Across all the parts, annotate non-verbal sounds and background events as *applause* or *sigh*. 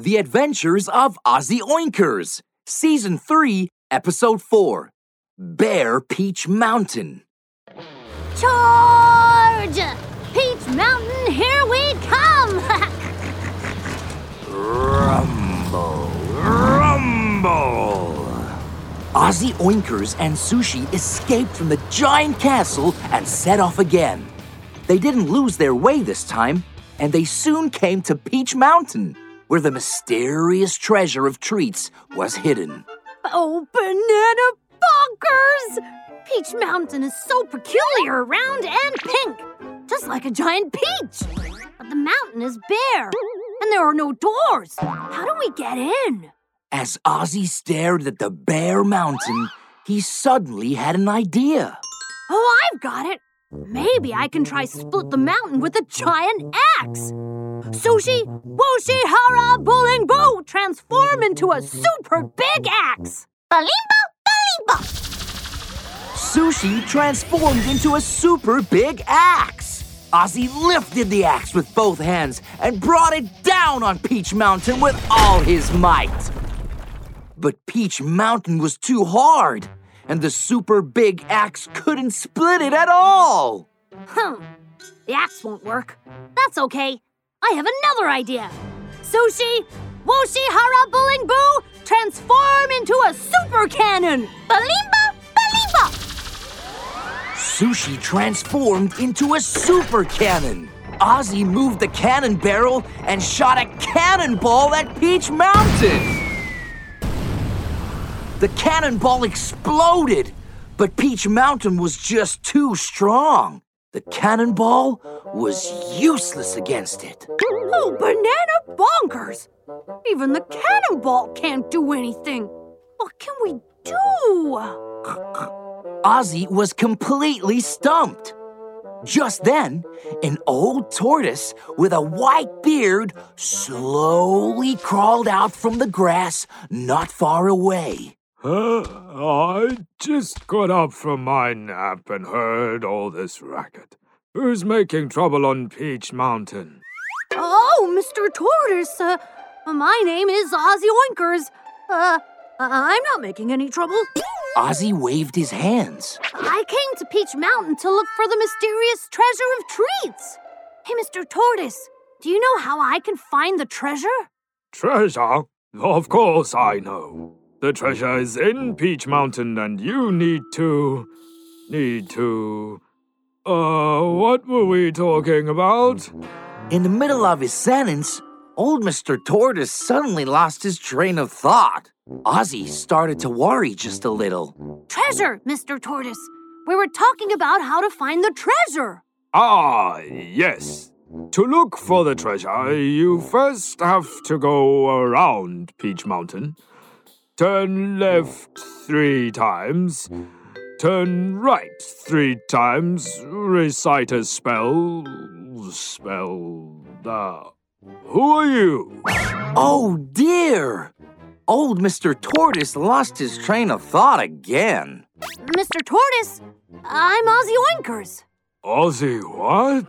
The Adventures of Ozzy Oinkers, Season 3, Episode 4 Bare Peach Mountain. Charge! Peach Mountain, here we come! *laughs* Rumble, rumble. Ozzy Oinkers and Sushi escaped from the giant castle and set off again. They didn't lose their way this time, and they soon came to Peach Mountain, where the mysterious treasure of treats was hidden. oh, banana bonkers! Peach Mountain is so peculiar, round and pink, just like a giant peach. But the mountain is bare, and there are no doors. How do we get in? As Ozzy stared at the bare mountain, he suddenly had an idea. Oh, I've got it. Maybe I can try split the mountain with a giant axe. Sushi, Woshi, Hara, Bowling Boo transform into a super big axe. Balimba, balimba. Sushi transformed into a super big axe. Ozzy lifted the axe with both hands and brought it down on Peach Mountain with all his might. But Peach Mountain was too hard, and the super big axe couldn't split it at all. Hmm. The axe won't work. That's okay. I have another idea. Sushi, Woshi, Hara, Bowling Boo transform into a super cannon. Balimba, balimba. Sushi transformed into a super cannon. Ozzy moved the cannon barrel and shot a cannonball at Peach Mountain. The cannonball exploded, but Peach Mountain was just too strong. The cannonball was useless against it. Oh, banana bonkers! Even the cannonball can't do anything. What can we do? *laughs* Ozzy was completely stumped. Just then, an old tortoise with a white beard slowly crawled out from the grass not far away. Uh, I just got up from my nap and heard all this racket. Who's making trouble on Peach Mountain? Oh, Mr. Tortoise, uh, my name is Ozzy Oinkers. Uh, I'm not making any trouble. Ozzy waved his hands. I came to Peach Mountain to look for the mysterious treasure of treats. Hey, Mr. Tortoise, do you know how I can find the treasure? Treasure? Of course I know. The treasure is in Peach Mountain and you need to. need to. Uh, what were we talking about? In the middle of his sentence, old Mr. Tortoise suddenly lost his train of thought. Ozzy started to worry just a little. Treasure, Mr. Tortoise. We were talking about how to find the treasure. Ah, yes. To look for the treasure, you first have to go around Peach Mountain. Turn left three times. Turn right three times. Recite a spell. Spell. Uh, who are you? Oh dear! Old Mr. Tortoise lost his train of thought again. Mr. Tortoise, I'm Ozzy Oinkers. Ozzy, what?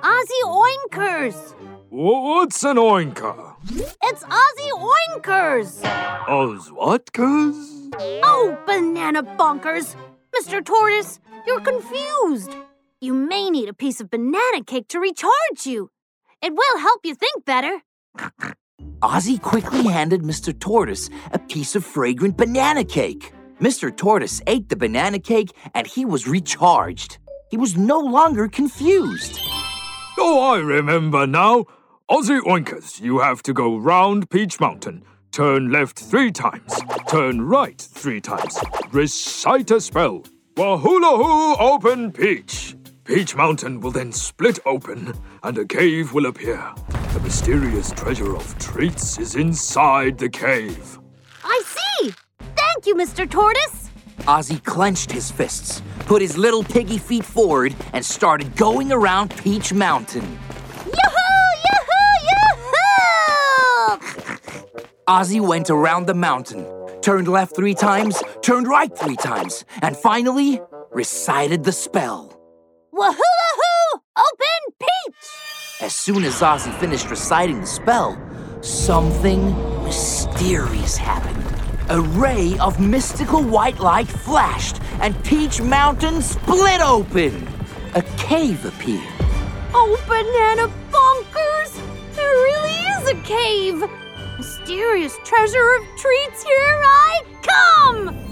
Ozzy Oinkers. What's an oinker? It's Ozzy Oinkers. Oz what, cuz? Oh, banana bonkers. Mr. Tortoise, you're confused. You may need a piece of banana cake to recharge you. It will help you think better. Ozzy quickly handed Mr. Tortoise a piece of fragrant banana cake. Mr. Tortoise ate the banana cake and he was recharged. He was no longer confused. Oh, I remember now. Ozzy Oinkers, you have to go round Peach Mountain. Turn left three times. Turn right three times. Recite a spell. Wahula hoo, open Peach. Peach Mountain will then split open, and a cave will appear. The mysterious treasure of treats is inside the cave. I see. Thank you, Mr. Tortoise. Ozzy clenched his fists, put his little piggy feet forward, and started going around Peach Mountain. Yoo-hoo! Yoo-hoo! Yoo-hoo! Ozzy went around the mountain, turned left three times, turned right three times, and finally recited the spell. Wahula hoo! Open peach! As soon as Ozzy finished reciting the spell, something mysterious happened. A ray of mystical white light flashed, and Peach Mountain split open. A cave appeared. Oh, banana bonkers! There really is a cave! Mysterious treasure of treats, here I come!